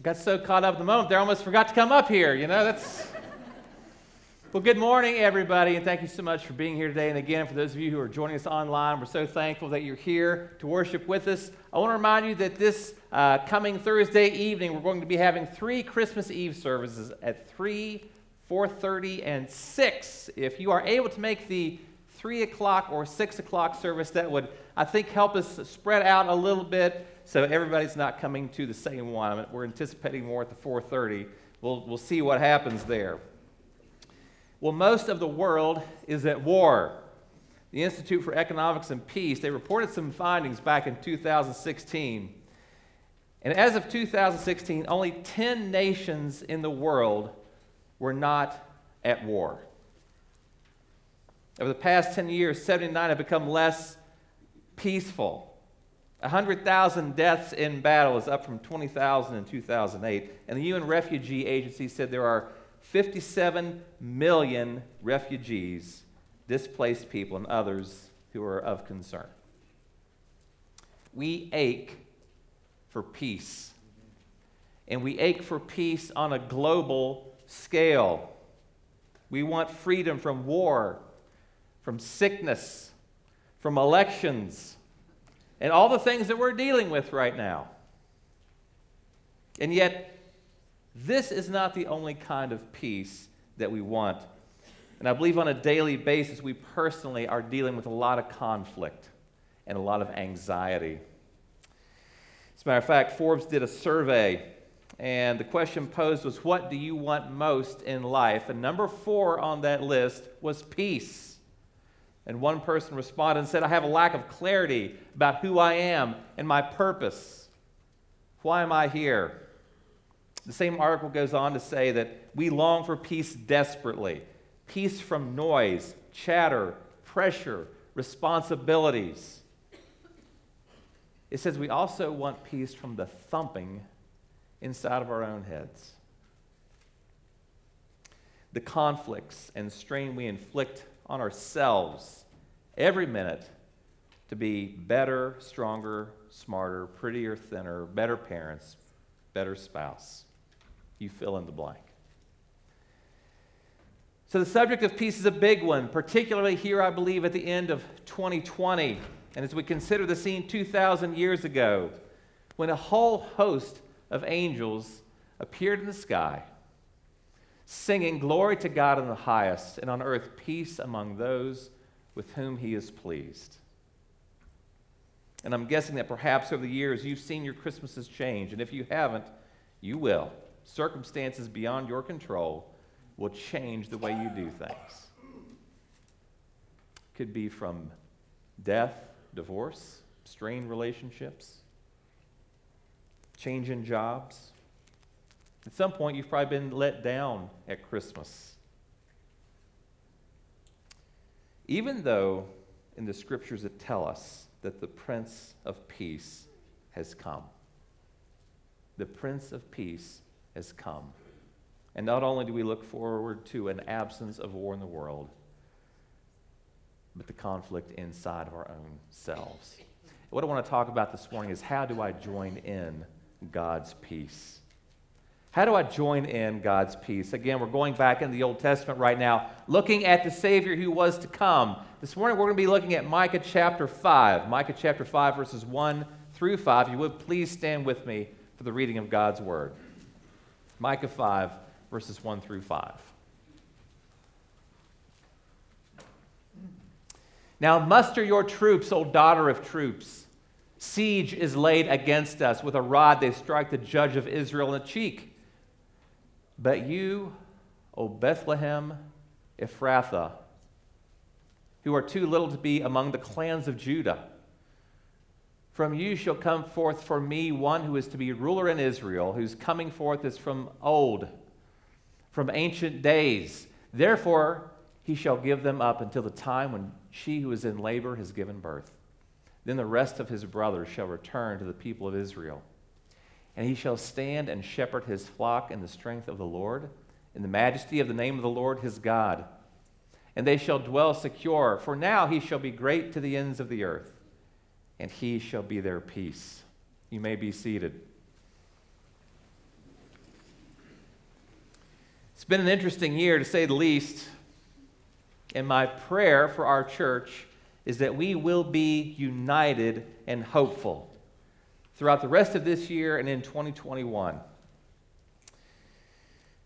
I got so caught up in the moment there, I almost forgot to come up here. You know, that's. Well, good morning, everybody, and thank you so much for being here today. And again, for those of you who are joining us online, we're so thankful that you're here to worship with us. I want to remind you that this uh, coming Thursday evening, we're going to be having three Christmas Eve services at 3, 4.30, and 6. If you are able to make the 3 o'clock or 6 o'clock service, that would, I think, help us spread out a little bit so everybody's not coming to the same one. We're anticipating more at the 4:30. We'll, we'll see what happens there. Well, most of the world is at war. The Institute for Economics and Peace, they reported some findings back in 2016. And as of 2016, only 10 nations in the world were not at war. Over the past 10 years, 79 have become less peaceful. 100,000 deaths in battle is up from 20,000 in 2008. And the UN Refugee Agency said there are 57 million refugees, displaced people, and others who are of concern. We ache for peace. And we ache for peace on a global scale. We want freedom from war, from sickness, from elections and all the things that we're dealing with right now. And yet, this is not the only kind of peace that we want. And I believe on a daily basis, we personally are dealing with a lot of conflict and a lot of anxiety. As a matter of fact, Forbes did a survey, and the question posed was What do you want most in life? And number four on that list was peace. And one person responded and said, I have a lack of clarity about who I am and my purpose. Why am I here? The same article goes on to say that we long for peace desperately peace from noise, chatter, pressure, responsibilities. It says we also want peace from the thumping inside of our own heads. The conflicts and strain we inflict on ourselves every minute to be better, stronger, smarter, prettier, thinner, better parents, better spouse. You fill in the blank. So, the subject of peace is a big one, particularly here, I believe, at the end of 2020. And as we consider the scene 2,000 years ago, when a whole host of angels appeared in the sky singing glory to God in the highest, and on earth peace among those with whom he is pleased. And I'm guessing that perhaps over the years you've seen your Christmases change, and if you haven't, you will. Circumstances beyond your control will change the way you do things. Could be from death, divorce, strained relationships, change in jobs, at some point, you've probably been let down at Christmas. Even though in the scriptures it tell us that the Prince of Peace has come. The Prince of Peace has come. And not only do we look forward to an absence of war in the world, but the conflict inside of our own selves. What I want to talk about this morning is how do I join in God's peace? How do I join in God's peace? Again, we're going back in the Old Testament right now, looking at the Savior who was to come. This morning, we're going to be looking at Micah chapter 5. Micah chapter 5, verses 1 through 5. If you would please stand with me for the reading of God's word. Micah 5, verses 1 through 5. Now muster your troops, O daughter of troops. Siege is laid against us. With a rod they strike the judge of Israel in the cheek. But you, O Bethlehem Ephrathah, who are too little to be among the clans of Judah, from you shall come forth for me one who is to be ruler in Israel, whose coming forth is from old, from ancient days. Therefore, he shall give them up until the time when she who is in labor has given birth. Then the rest of his brothers shall return to the people of Israel. And he shall stand and shepherd his flock in the strength of the Lord, in the majesty of the name of the Lord his God. And they shall dwell secure, for now he shall be great to the ends of the earth, and he shall be their peace. You may be seated. It's been an interesting year, to say the least. And my prayer for our church is that we will be united and hopeful throughout the rest of this year and in 2021.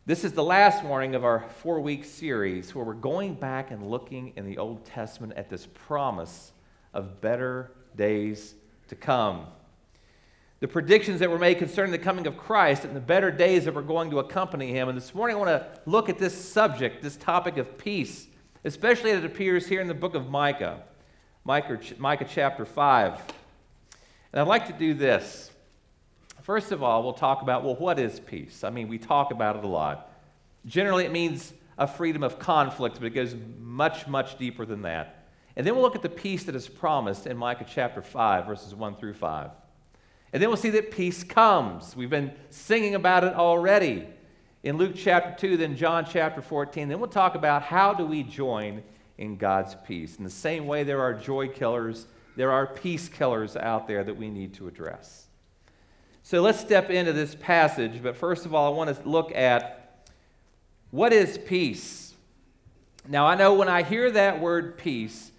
This is the last morning of our four week series where we're going back and looking in the Old Testament at this promise of better days to come. The predictions that were made concerning the coming of Christ and the better days that were going to accompany him. And this morning I want to look at this subject, this topic of peace, especially as it appears here in the book of Micah, Micah, Micah chapter 5. And I'd like to do this. First of all, we'll talk about, well, what is peace? I mean, we talk about it a lot. Generally, it means a freedom of conflict, but it goes much, much deeper than that. And then we'll look at the peace that is promised in Micah chapter 5, verses 1 through 5. And then we'll see that peace comes. We've been singing about it already in Luke chapter 2, then John chapter 14. Then we'll talk about how do we join in God's peace. In the same way, there are joy killers, there are peace killers out there that we need to address. So let's step into this passage, but first of all, I want to look at what is peace? Now, I know when I hear that word peace,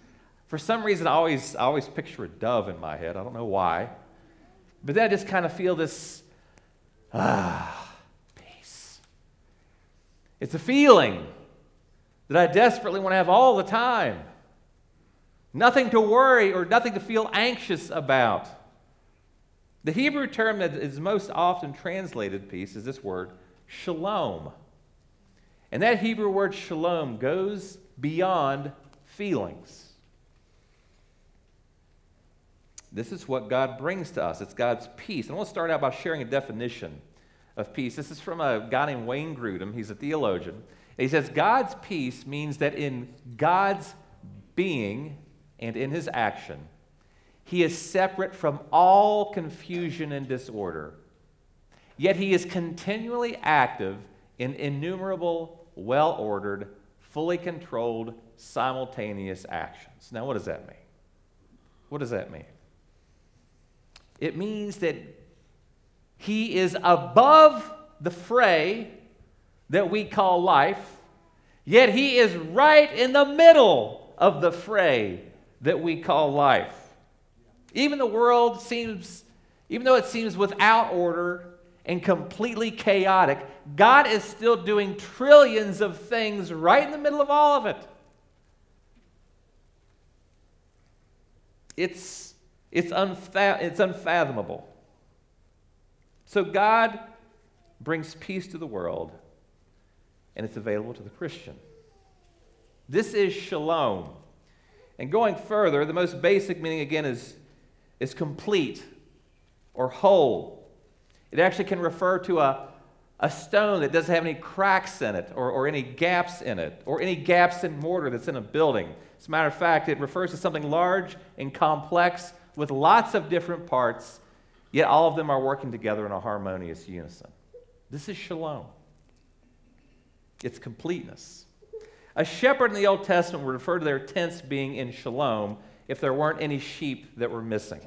for some reason I always, I always picture a dove in my head. I don't know why. But then I just kind of feel this, ah, peace. It's a feeling that I desperately want to have all the time. Nothing to worry or nothing to feel anxious about. The Hebrew term that is most often translated peace is this word, shalom. And that Hebrew word shalom goes beyond feelings. This is what God brings to us. It's God's peace. And I want to start out by sharing a definition of peace. This is from a guy named Wayne Grudem. He's a theologian. He says God's peace means that in God's being and in his action, he is separate from all confusion and disorder. Yet he is continually active in innumerable, well ordered, fully controlled, simultaneous actions. Now, what does that mean? What does that mean? It means that he is above the fray that we call life, yet he is right in the middle of the fray that we call life. Even the world seems, even though it seems without order and completely chaotic, God is still doing trillions of things right in the middle of all of it. It's, it's, unfa- it's unfathomable. So God brings peace to the world, and it's available to the Christian. This is shalom. And going further, the most basic meaning again is is complete or whole. It actually can refer to a, a stone that doesn't have any cracks in it or, or any gaps in it or any gaps in mortar that's in a building. As a matter of fact, it refers to something large and complex with lots of different parts, yet all of them are working together in a harmonious unison. This is shalom, it's completeness. A shepherd in the Old Testament would refer to their tents being in shalom if there weren't any sheep that were missing.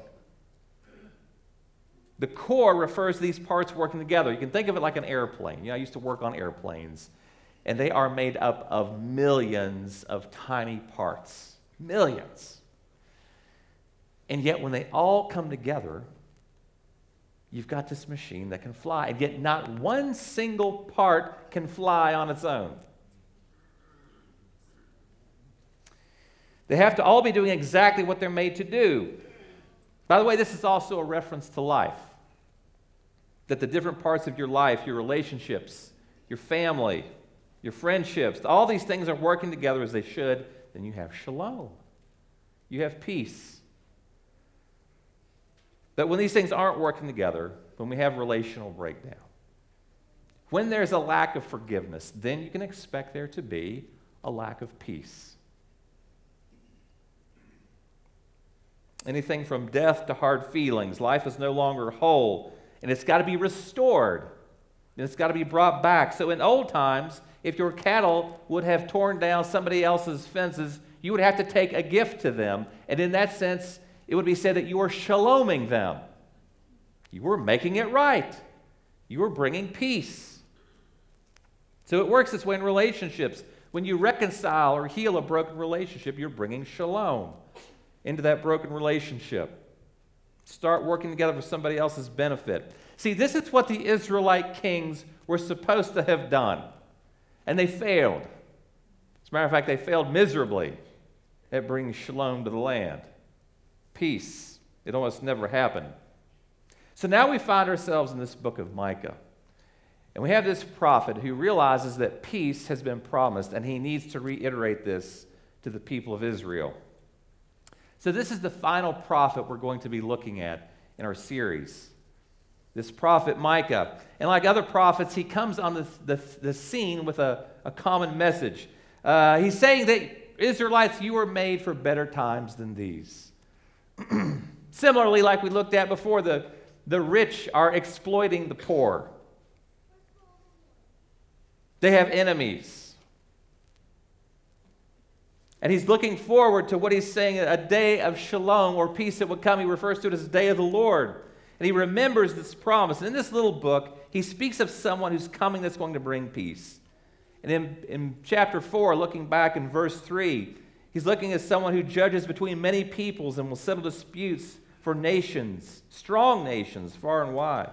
The core refers to these parts working together. You can think of it like an airplane. You know, I used to work on airplanes, and they are made up of millions of tiny parts. Millions. And yet, when they all come together, you've got this machine that can fly. And yet, not one single part can fly on its own. They have to all be doing exactly what they're made to do. By the way, this is also a reference to life. That the different parts of your life, your relationships, your family, your friendships, all these things are working together as they should, then you have shalom. You have peace. But when these things aren't working together, when we have relational breakdown, when there's a lack of forgiveness, then you can expect there to be a lack of peace. Anything from death to hard feelings. Life is no longer whole, and it's got to be restored, and it's got to be brought back. So, in old times, if your cattle would have torn down somebody else's fences, you would have to take a gift to them. And in that sense, it would be said that you were shaloming them. You were making it right. You were bringing peace. So it works this way in relationships. When you reconcile or heal a broken relationship, you're bringing shalom into that broken relationship. Start working together for somebody else's benefit. See, this is what the Israelite kings were supposed to have done, and they failed. As a matter of fact, they failed miserably at bringing shalom to the land. Peace. It almost never happened. So now we find ourselves in this book of Micah. And we have this prophet who realizes that peace has been promised, and he needs to reiterate this to the people of Israel. So, this is the final prophet we're going to be looking at in our series. This prophet Micah. And like other prophets, he comes on the, the, the scene with a, a common message. Uh, he's saying that Israelites, you were made for better times than these. Similarly, like we looked at before, the, the rich are exploiting the poor. They have enemies. And he's looking forward to what he's saying a day of shalom or peace that would come. He refers to it as the day of the Lord. And he remembers this promise. And in this little book, he speaks of someone who's coming that's going to bring peace. And in, in chapter 4, looking back in verse 3, he's looking at someone who judges between many peoples and will settle disputes for nations, strong nations, far and wide.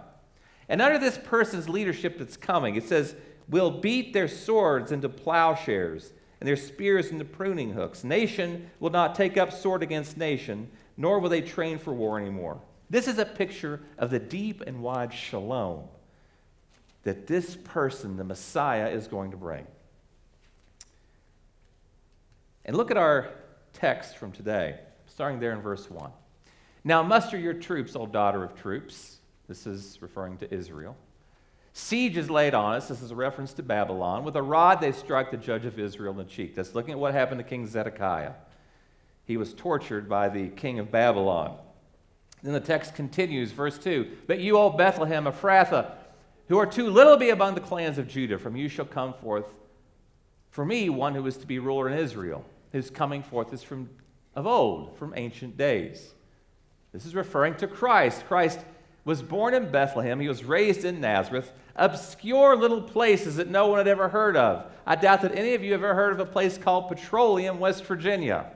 And under this person's leadership that's coming, it says, will beat their swords into plowshares and their spears into pruning hooks. Nation will not take up sword against nation, nor will they train for war anymore. This is a picture of the deep and wide shalom that this person, the Messiah, is going to bring. And look at our text from today, starting there in verse 1. Now muster your troops, O daughter of troops. This is referring to Israel. Siege is laid on us. This is a reference to Babylon. With a rod, they strike the judge of Israel in the cheek. That's looking at what happened to King Zedekiah. He was tortured by the king of Babylon. Then the text continues, verse 2 But you, O Bethlehem Ephrathah, who are too little to be among the clans of Judah, from you shall come forth for me one who is to be ruler in Israel. His coming forth is from of old, from ancient days. This is referring to Christ. Christ was born in Bethlehem. He was raised in Nazareth obscure little places that no one had ever heard of. I doubt that any of you have ever heard of a place called Petroleum, West Virginia,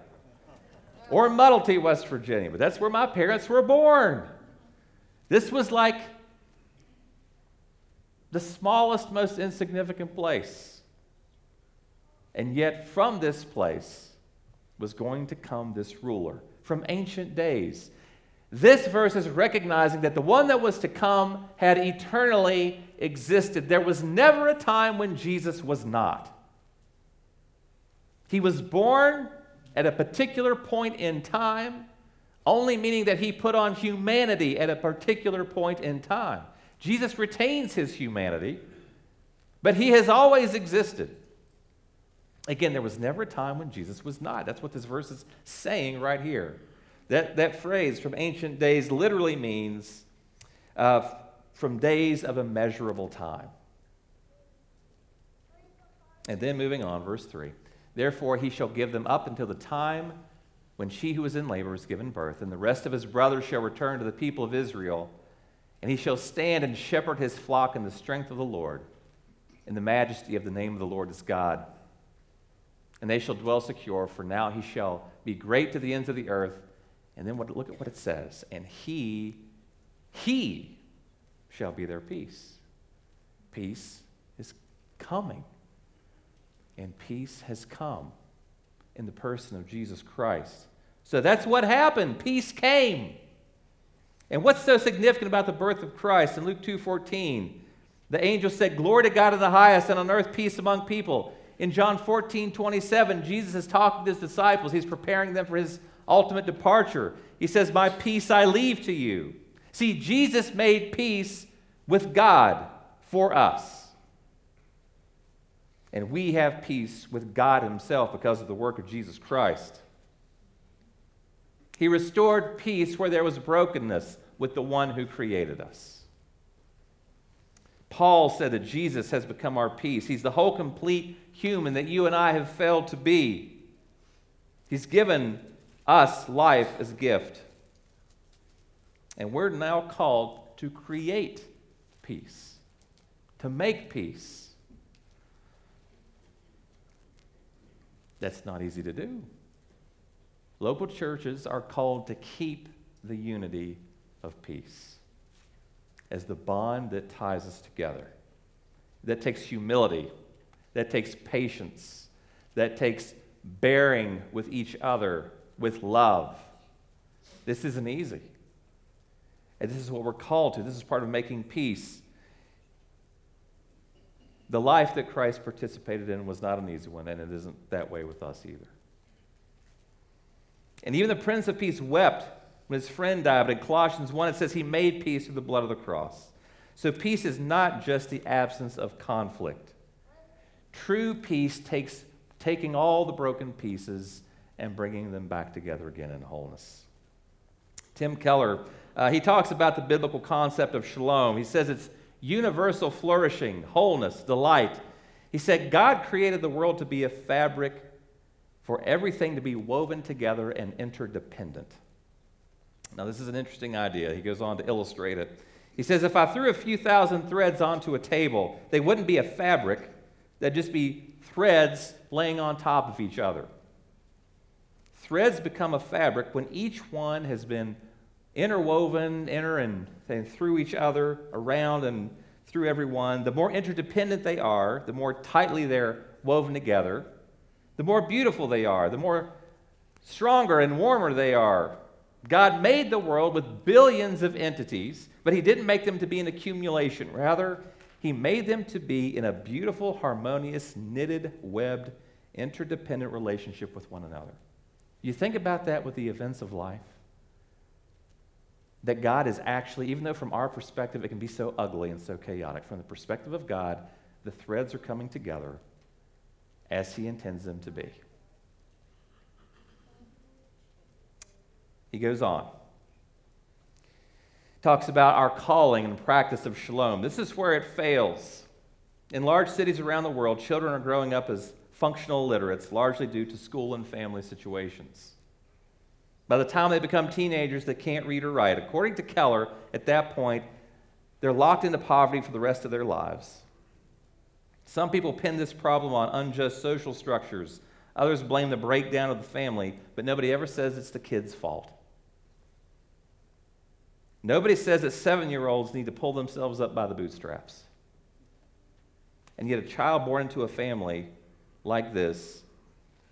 or Muddlety, West Virginia, but that's where my parents were born. This was like the smallest, most insignificant place. And yet, from this place was going to come this ruler from ancient days. This verse is recognizing that the one that was to come had eternally existed. There was never a time when Jesus was not. He was born at a particular point in time, only meaning that he put on humanity at a particular point in time. Jesus retains his humanity, but he has always existed. Again, there was never a time when Jesus was not. That's what this verse is saying right here. That, that phrase from ancient days literally means uh, from days of immeasurable time. And then moving on, verse 3 Therefore he shall give them up until the time when she who is in labor is given birth, and the rest of his brothers shall return to the people of Israel, and he shall stand and shepherd his flock in the strength of the Lord, in the majesty of the name of the Lord his God. And they shall dwell secure, for now he shall be great to the ends of the earth and then what, look at what it says. And he, he shall be their peace. Peace is coming. And peace has come in the person of Jesus Christ. So that's what happened. Peace came. And what's so significant about the birth of Christ? In Luke 2:14, the angel said, Glory to God in the highest, and on earth peace among people. In John 14, 27, Jesus is talking to his disciples. He's preparing them for his ultimate departure. He says, My peace I leave to you. See, Jesus made peace with God for us. And we have peace with God Himself because of the work of Jesus Christ. He restored peace where there was brokenness with the one who created us. Paul said that Jesus has become our peace. He's the whole complete human that you and I have failed to be. He's given us life as a gift. And we're now called to create peace, to make peace. That's not easy to do. Local churches are called to keep the unity of peace as the bond that ties us together. That takes humility, that takes patience, that takes bearing with each other with love. This isn't easy. And this is what we're called to. This is part of making peace. The life that Christ participated in was not an easy one, and it isn't that way with us either. And even the Prince of Peace wept when his friend died. But in Colossians 1, it says he made peace through the blood of the cross. So peace is not just the absence of conflict. True peace takes taking all the broken pieces and bringing them back together again in wholeness. Tim Keller, uh, he talks about the biblical concept of shalom. He says it's universal flourishing, wholeness, delight. He said God created the world to be a fabric for everything to be woven together and interdependent. Now, this is an interesting idea. He goes on to illustrate it. He says, If I threw a few thousand threads onto a table, they wouldn't be a fabric, they'd just be threads laying on top of each other. Threads become a fabric when each one has been interwoven, inter and, and through each other, around and through everyone. The more interdependent they are, the more tightly they're woven together, the more beautiful they are, the more stronger and warmer they are. God made the world with billions of entities, but He didn't make them to be an accumulation. Rather, He made them to be in a beautiful, harmonious, knitted, webbed, interdependent relationship with one another. You think about that with the events of life? That God is actually, even though from our perspective it can be so ugly and so chaotic, from the perspective of God, the threads are coming together as He intends them to be. He goes on. Talks about our calling and practice of shalom. This is where it fails. In large cities around the world, children are growing up as functional illiterates, largely due to school and family situations. By the time they become teenagers, they can't read or write. According to Keller, at that point, they're locked into poverty for the rest of their lives. Some people pin this problem on unjust social structures. Others blame the breakdown of the family, but nobody ever says it's the kid's fault. Nobody says that seven year olds need to pull themselves up by the bootstraps. And yet, a child born into a family like this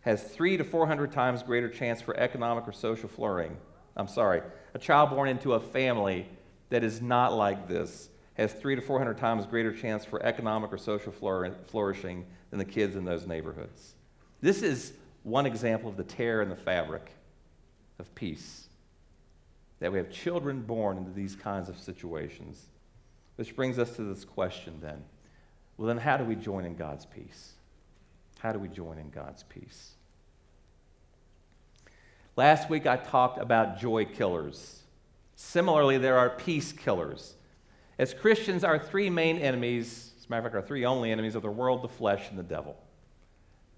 has three to 400 times greater chance for economic or social flourishing. I'm sorry, a child born into a family that is not like this has three to 400 times greater chance for economic or social flourishing than the kids in those neighborhoods. This is one example of the tear in the fabric of peace. That we have children born into these kinds of situations. Which brings us to this question then. Well, then, how do we join in God's peace? How do we join in God's peace? Last week I talked about joy killers. Similarly, there are peace killers. As Christians, our three main enemies, as a matter of fact, our three only enemies are the world, the flesh, and the devil.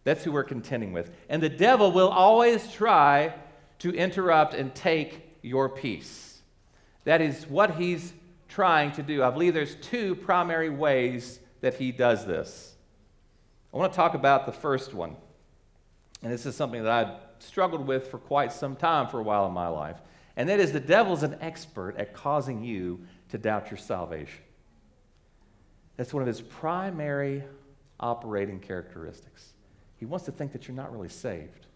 That's who we're contending with. And the devil will always try to interrupt and take your peace. That is what he's trying to do. I believe there's two primary ways that he does this. I want to talk about the first one. And this is something that I've struggled with for quite some time for a while in my life. And that is the devil's an expert at causing you to doubt your salvation. That's one of his primary operating characteristics. He wants to think that you're not really saved.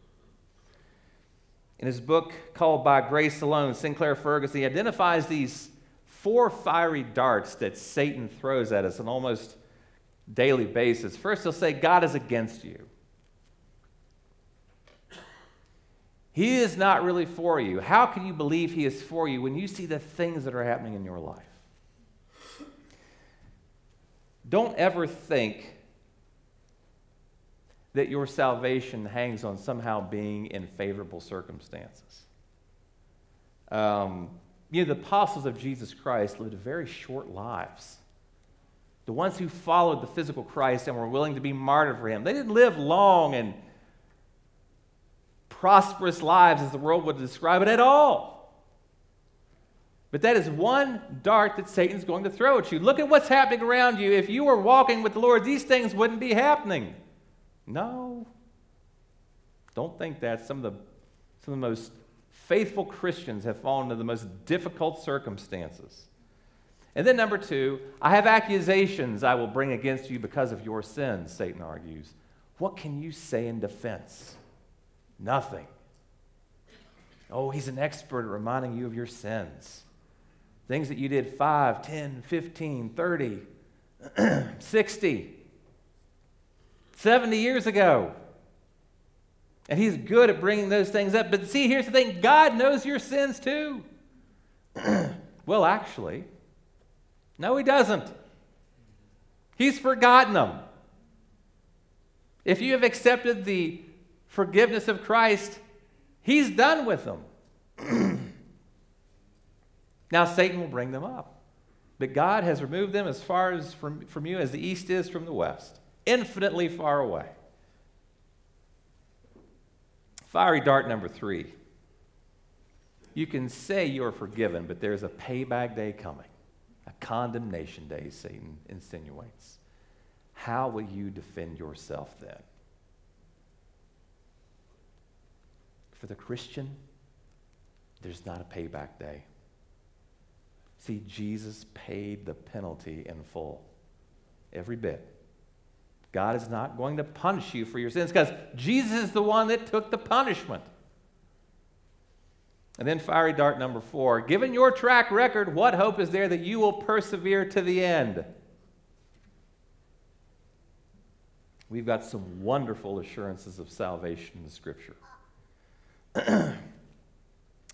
In his book called By Grace Alone, Sinclair Ferguson identifies these four fiery darts that Satan throws at us on almost daily basis. First, he'll say, God is against you. He is not really for you. How can you believe He is for you when you see the things that are happening in your life? Don't ever think that your salvation hangs on somehow being in favorable circumstances. Um, you know, the apostles of Jesus Christ lived very short lives. The ones who followed the physical Christ and were willing to be martyred for him, they didn't live long and prosperous lives as the world would describe it at all. But that is one dart that Satan's going to throw at you. Look at what's happening around you. If you were walking with the Lord, these things wouldn't be happening. No. Don't think that. Some of the, some of the most faithful Christians have fallen into the most difficult circumstances. And then, number two, I have accusations I will bring against you because of your sins, Satan argues. What can you say in defense? Nothing. Oh, he's an expert at reminding you of your sins. Things that you did 5, 10, 15, 30, 60, 70 years ago. And he's good at bringing those things up. But see, here's the thing God knows your sins too. well, actually, no, he doesn't. He's forgotten them. If you have accepted the forgiveness of Christ, he's done with them. now, Satan will bring them up. But God has removed them as far as from, from you as the east is from the west, infinitely far away. Fiery dart number three. You can say you're forgiven, but there's a payback day coming, condemnation day, Satan insinuates. How will you defend yourself then? For the Christian, there's not a payback day. See, Jesus paid the penalty in full, every bit. God is not going to punish you for your sins because Jesus is the one that took the punishment. And then, fiery dart number four given your track record, what hope is there that you will persevere to the end? We've got some wonderful assurances of salvation in the scripture.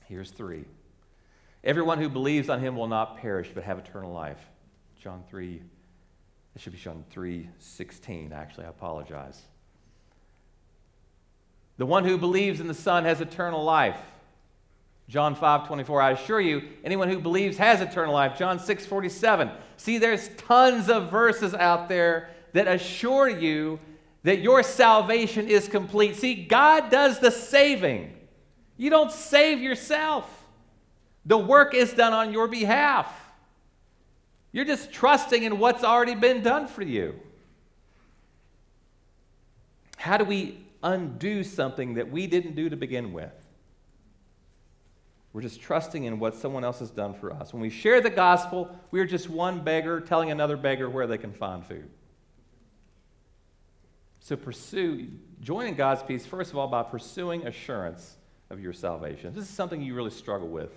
Here's three. Everyone who believes on him will not perish but have eternal life. John 3 it should be shown 316, actually. I apologize. The one who believes in the Son has eternal life. John 5 24. I assure you, anyone who believes has eternal life. John 6 47. See, there's tons of verses out there that assure you that your salvation is complete. See, God does the saving. You don't save yourself, the work is done on your behalf. You're just trusting in what's already been done for you. How do we undo something that we didn't do to begin with? We're just trusting in what someone else has done for us. When we share the gospel, we are just one beggar telling another beggar where they can find food. So pursue, join in God's peace, first of all, by pursuing assurance of your salvation. This is something you really struggle with.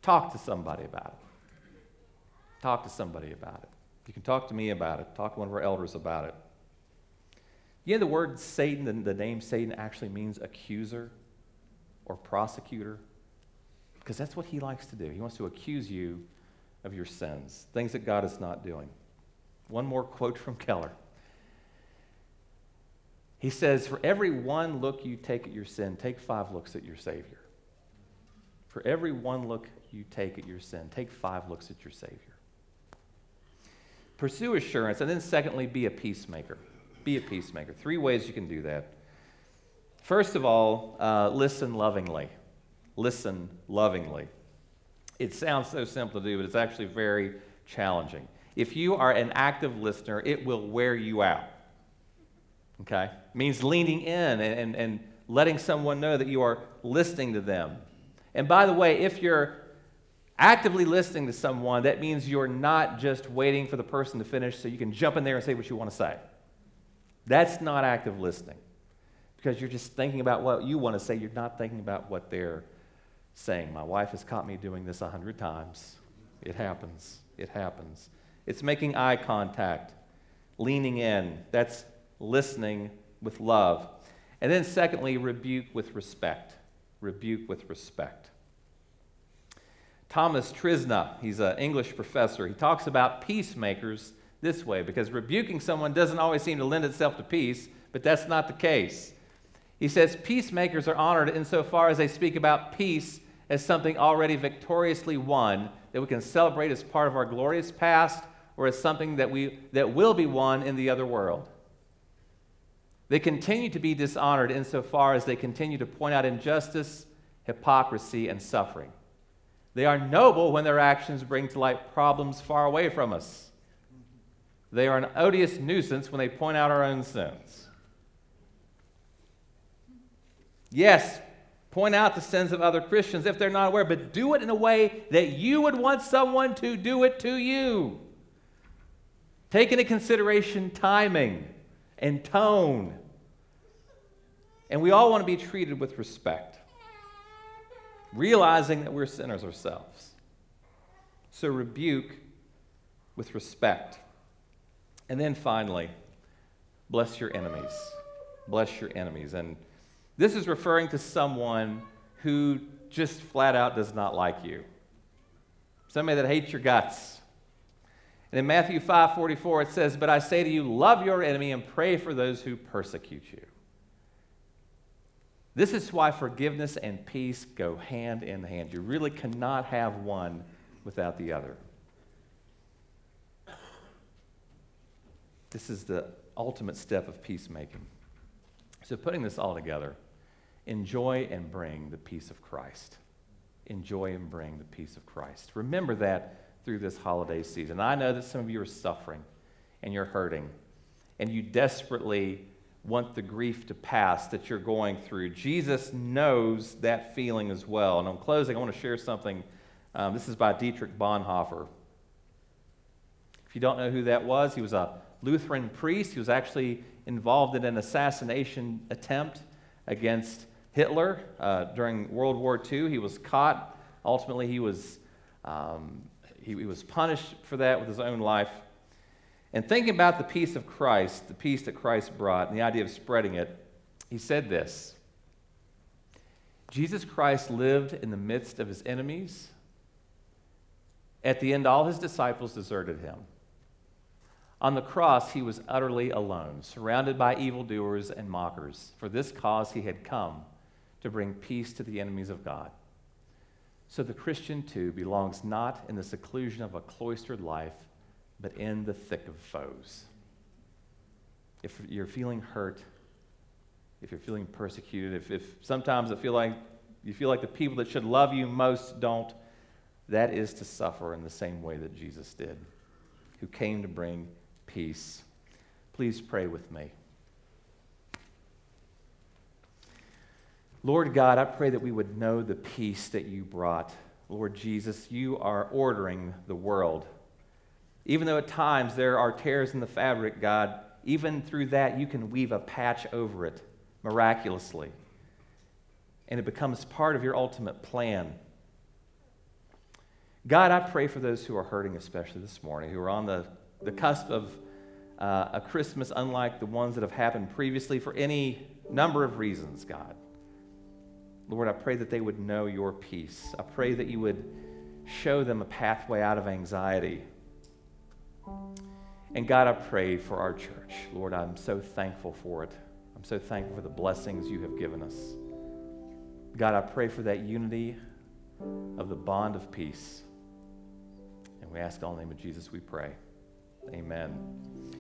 Talk to somebody about it. Talk to somebody about it. You can talk to me about it. Talk to one of our elders about it. You know, the word Satan, the, the name Satan actually means accuser or prosecutor because that's what he likes to do. He wants to accuse you of your sins, things that God is not doing. One more quote from Keller. He says, For every one look you take at your sin, take five looks at your Savior. For every one look you take at your sin, take five looks at your Savior. Pursue assurance. And then, secondly, be a peacemaker. Be a peacemaker. Three ways you can do that. First of all, uh, listen lovingly. Listen lovingly. It sounds so simple to do, but it's actually very challenging. If you are an active listener, it will wear you out. Okay? It means leaning in and, and, and letting someone know that you are listening to them. And by the way, if you're actively listening to someone, that means you're not just waiting for the person to finish so you can jump in there and say what you want to say. That's not active listening because you're just thinking about what you want to say. You're not thinking about what they're saying. My wife has caught me doing this a hundred times. It happens. It happens. It's making eye contact, leaning in. That's listening with love. And then, secondly, rebuke with respect. Rebuke with respect. Thomas Trzyna, he's an English professor, he talks about peacemakers this way because rebuking someone doesn't always seem to lend itself to peace, but that's not the case. He says peacemakers are honored insofar as they speak about peace as something already victoriously won that we can celebrate as part of our glorious past or as something that, we, that will be won in the other world. They continue to be dishonored insofar as they continue to point out injustice, hypocrisy, and suffering. They are noble when their actions bring to light problems far away from us. They are an odious nuisance when they point out our own sins. Yes, point out the sins of other Christians if they're not aware, but do it in a way that you would want someone to do it to you. Take into consideration timing and tone. And we all want to be treated with respect, realizing that we're sinners ourselves. So rebuke with respect. And then finally, bless your enemies. Bless your enemies. And this is referring to someone who just flat out does not like you, somebody that hates your guts. And in Matthew 5 44, it says, But I say to you, love your enemy and pray for those who persecute you. This is why forgiveness and peace go hand in hand. You really cannot have one without the other. This is the ultimate step of peacemaking. So, putting this all together, enjoy and bring the peace of Christ. Enjoy and bring the peace of Christ. Remember that through this holiday season. I know that some of you are suffering and you're hurting, and you desperately want the grief to pass that you're going through. Jesus knows that feeling as well. And in closing, I want to share something. Um, this is by Dietrich Bonhoeffer. If you don't know who that was, he was a Lutheran priest. He was actually involved in an assassination attempt against Hitler uh, during World War II. He was caught. Ultimately, he was, um, he, he was punished for that with his own life. And thinking about the peace of Christ, the peace that Christ brought, and the idea of spreading it, he said this Jesus Christ lived in the midst of his enemies. At the end, all his disciples deserted him. On the cross, he was utterly alone, surrounded by evildoers and mockers. For this cause, he had come to bring peace to the enemies of God. So the Christian, too, belongs not in the seclusion of a cloistered life but in the thick of foes. If you're feeling hurt, if you're feeling persecuted, if, if sometimes it feel like you feel like the people that should love you most don't, that is to suffer in the same way that Jesus did, who came to bring peace. Please pray with me. Lord God, I pray that we would know the peace that you brought. Lord Jesus, you are ordering the world even though at times there are tears in the fabric, God, even through that, you can weave a patch over it miraculously. And it becomes part of your ultimate plan. God, I pray for those who are hurting, especially this morning, who are on the, the cusp of uh, a Christmas unlike the ones that have happened previously for any number of reasons, God. Lord, I pray that they would know your peace. I pray that you would show them a pathway out of anxiety and God, I pray for our church. Lord, I'm so thankful for it. I'm so thankful for the blessings you have given us. God, I pray for that unity of the bond of peace. And we ask all in the name of Jesus, we pray. Amen.